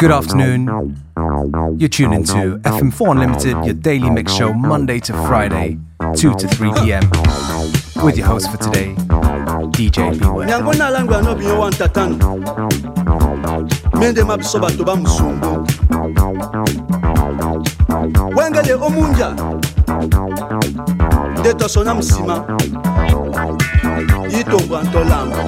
Good afternoon. You're tuning to FM4 Unlimited, your daily mix show, Monday to Friday, 2 to 3 p.m. With your host for today, DJ Beware. wengele omunja nde tosona msima yitongwa ntolamba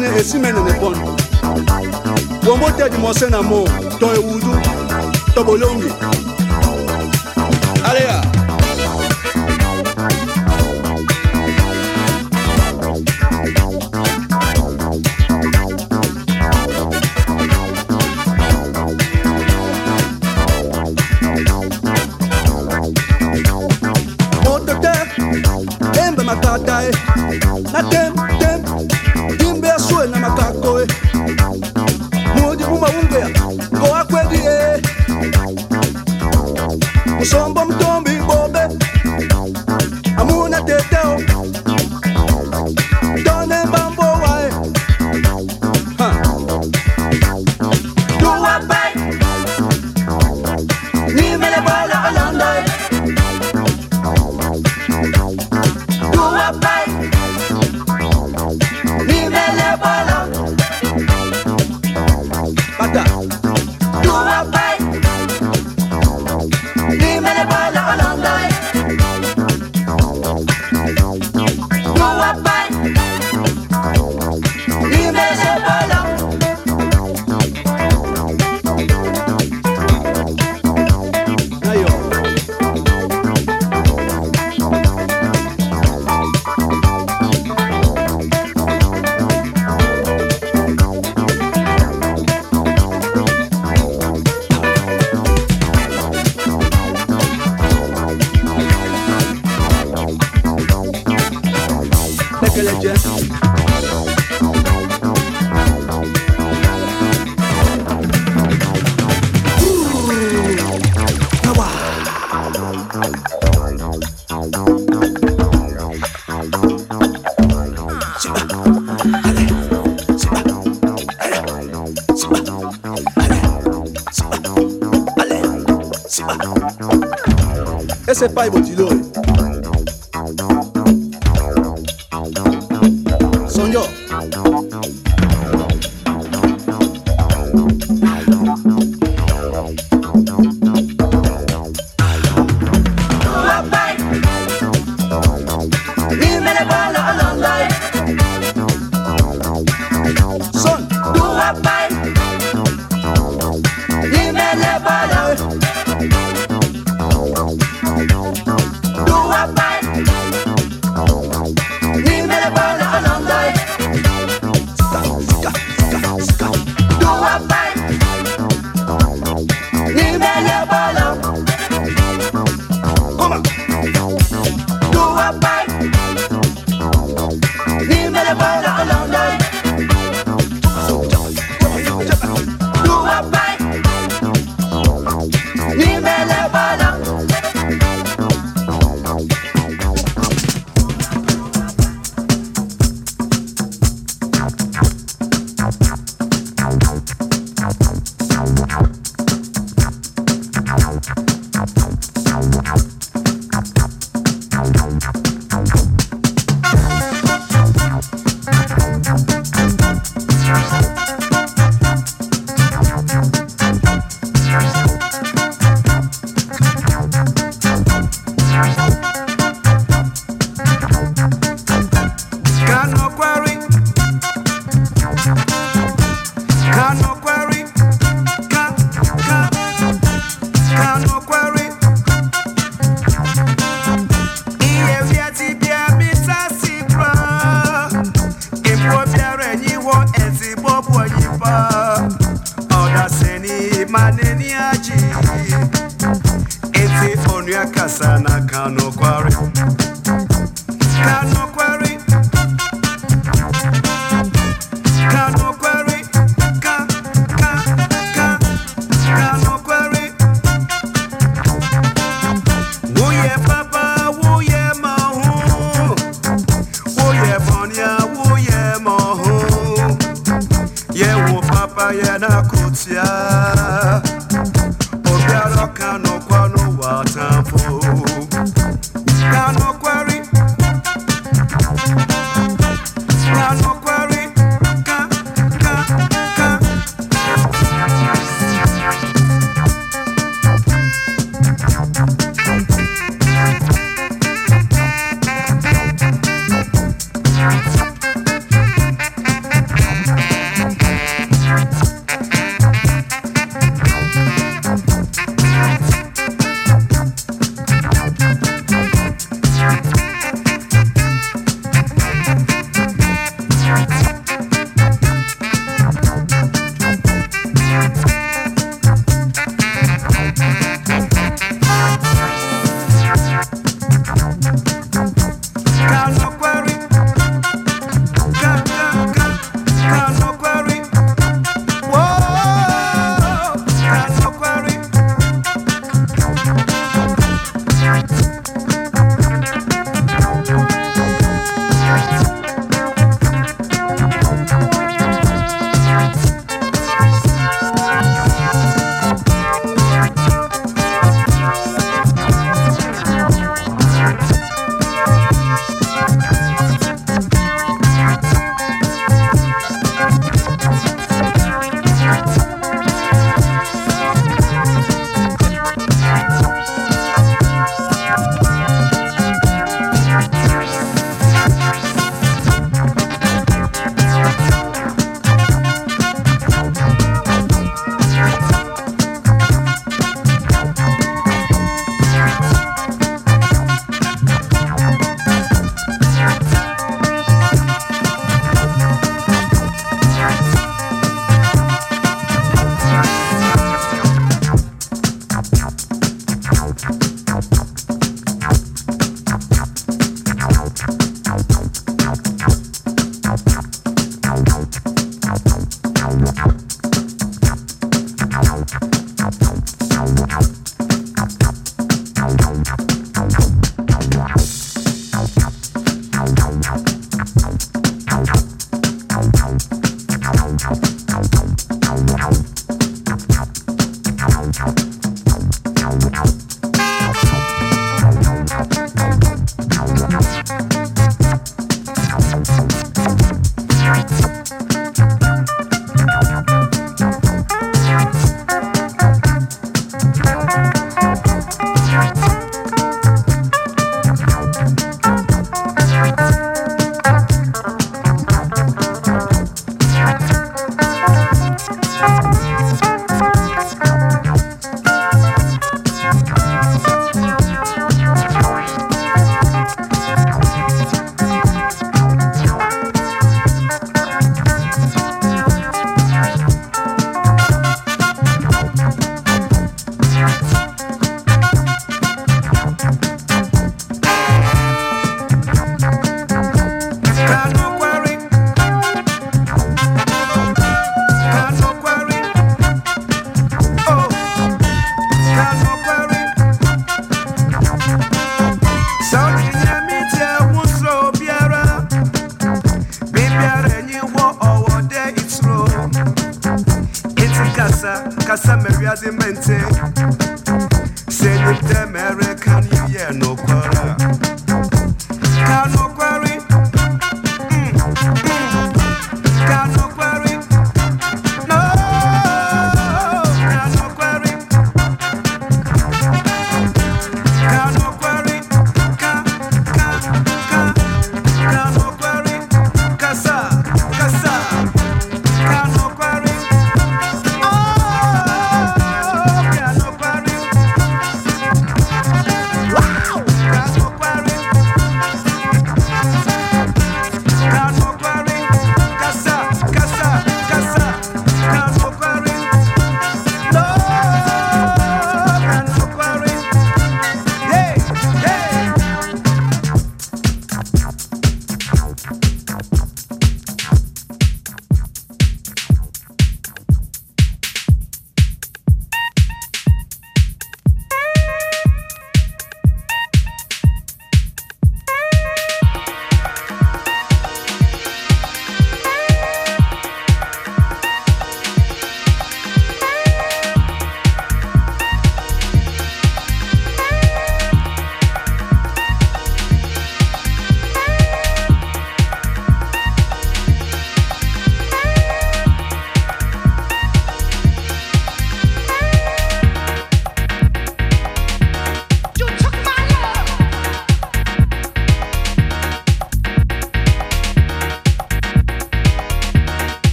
nini esimenene mpondo bombo tedi mose na mo to ewudu to bolongi. Bible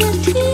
Thank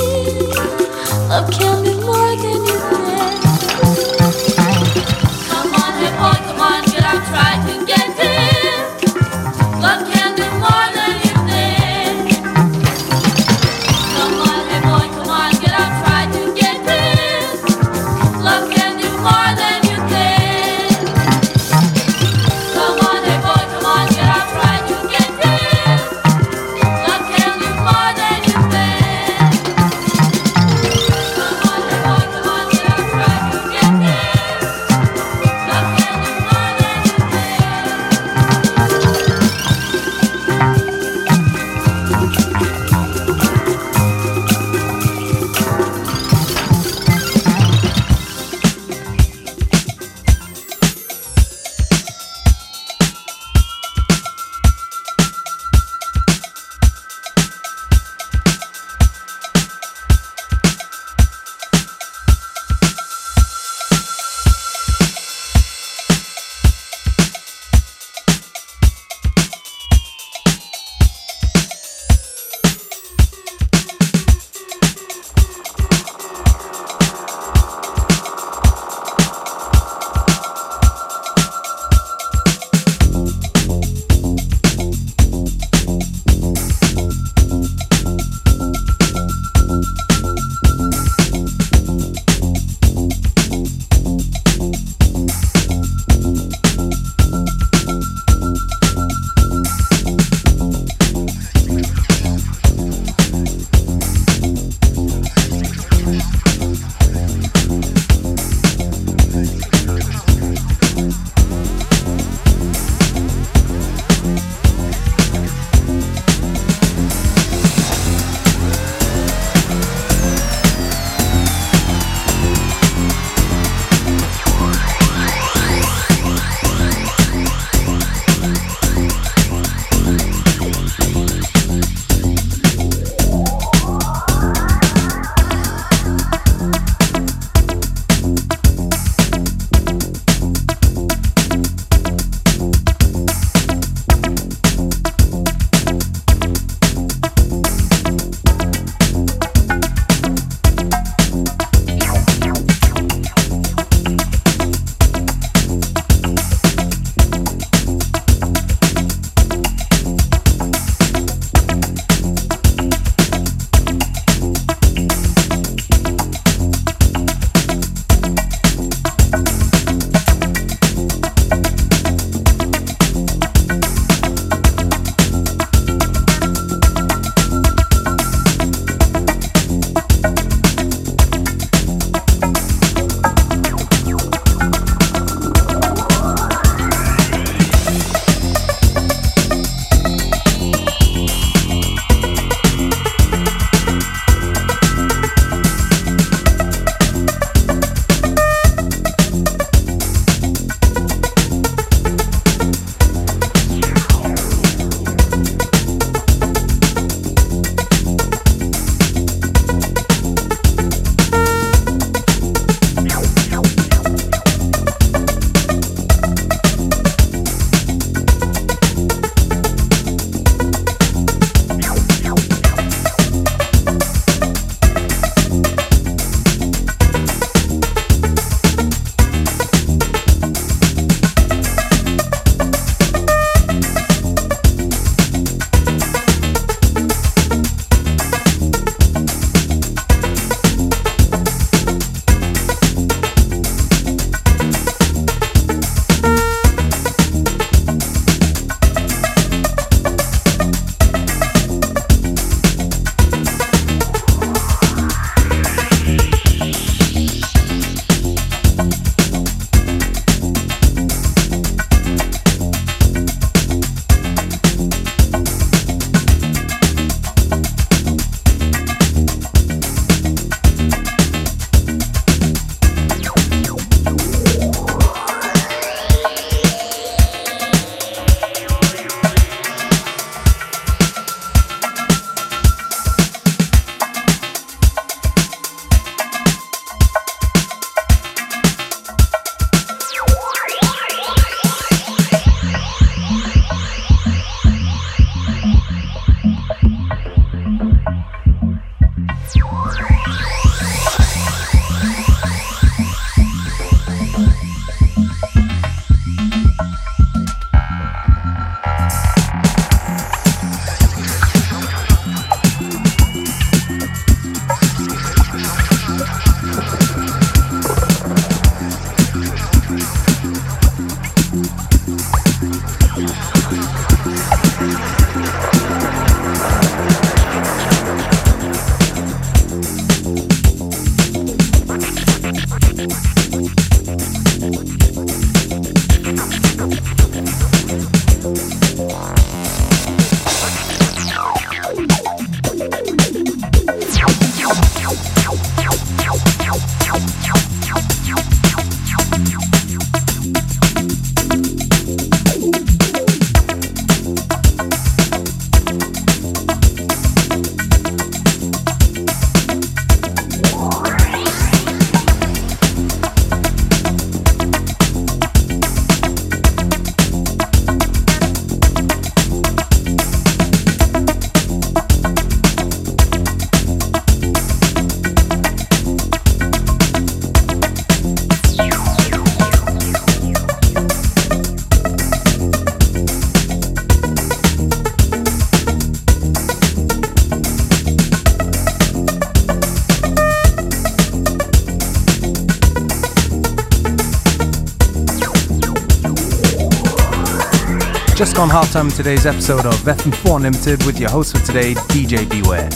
halftime in today's episode of FM4 Unlimited with your host for today, DJ Beware.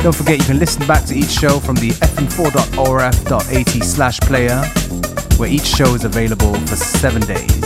Don't forget you can listen back to each show from the fm4.orf.at slash player, where each show is available for seven days.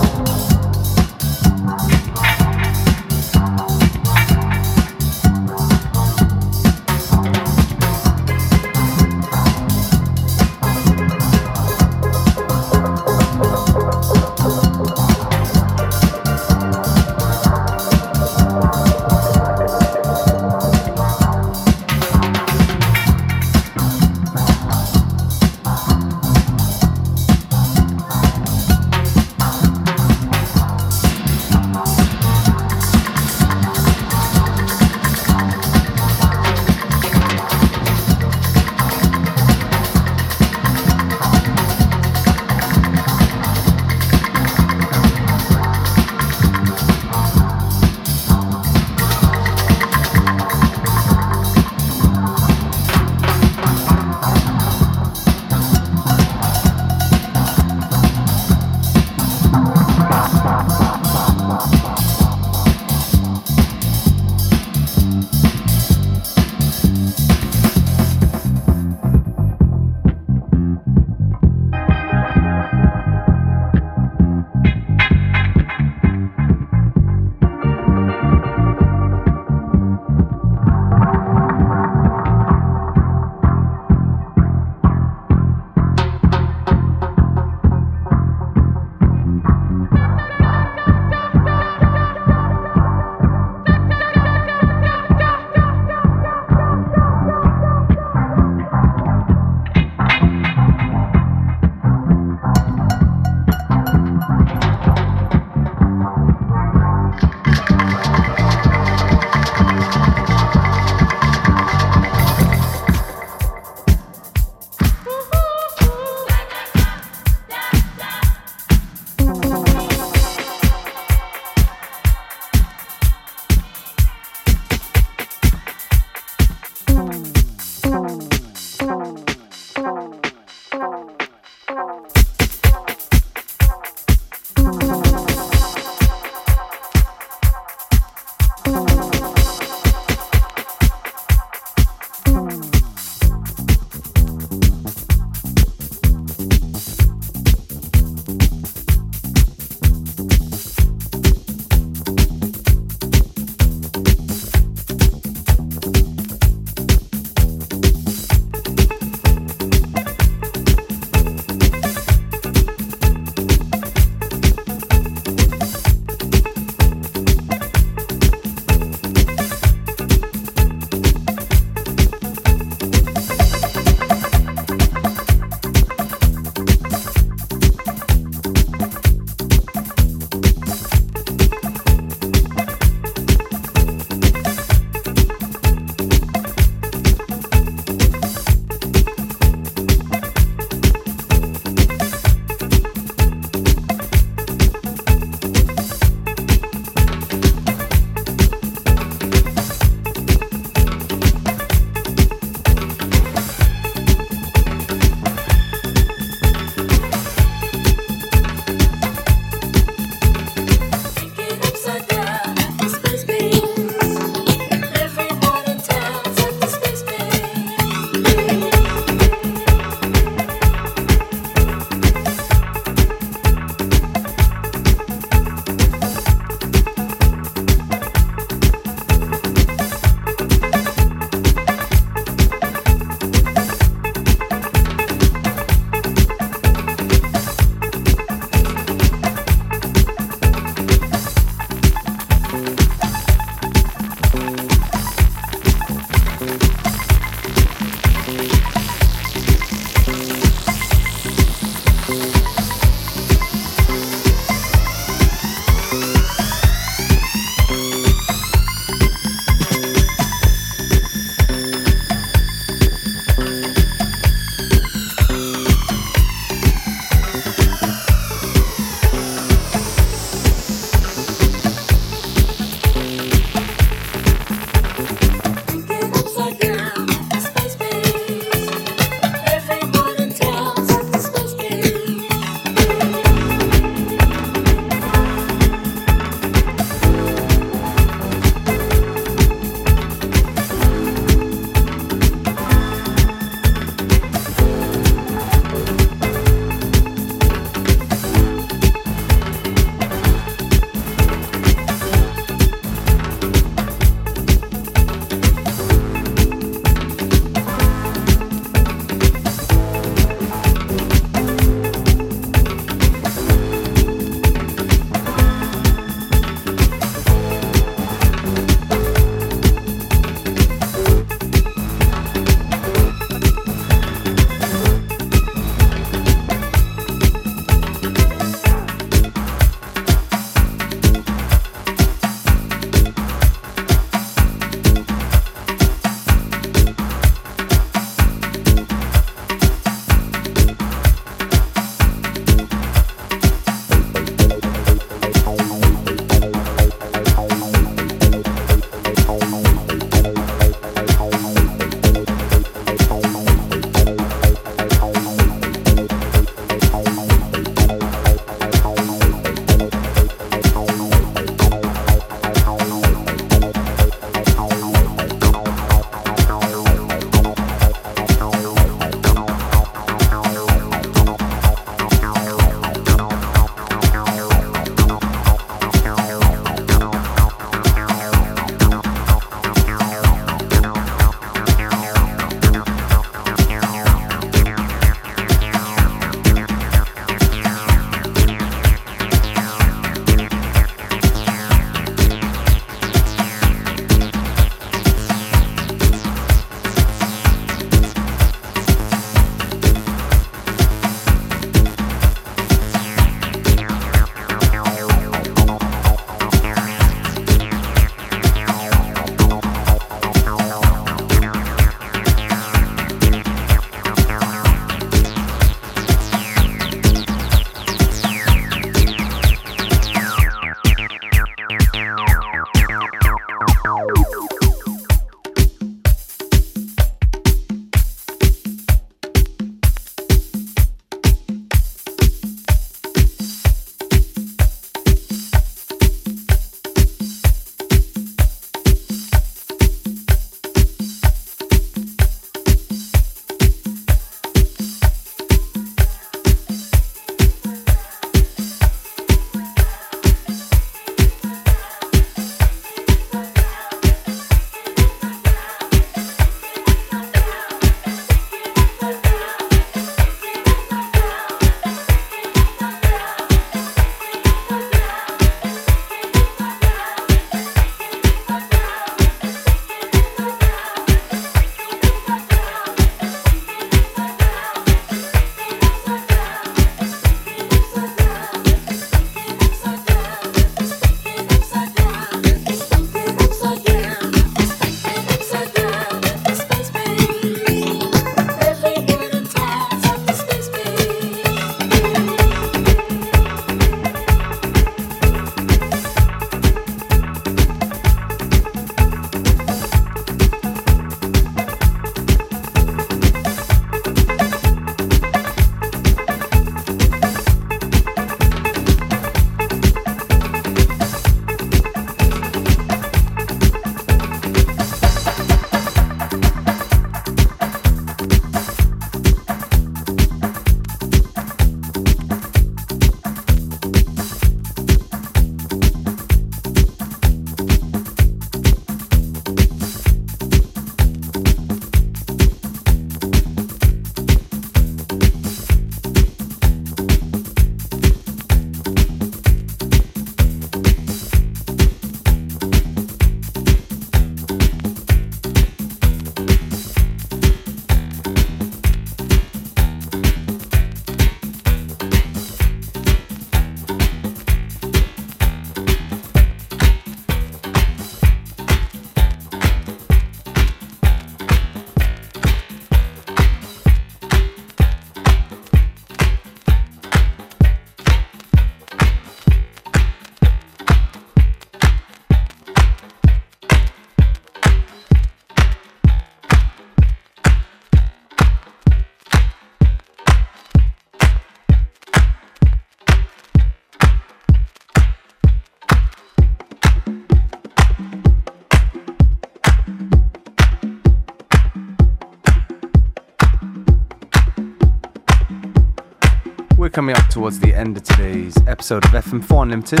We're coming up towards the end of today's episode of FM4 Unlimited.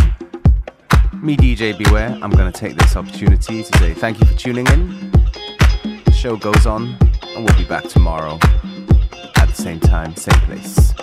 Me, DJ Beware, I'm going to take this opportunity to say thank you for tuning in. The show goes on, and we'll be back tomorrow at the same time, same place.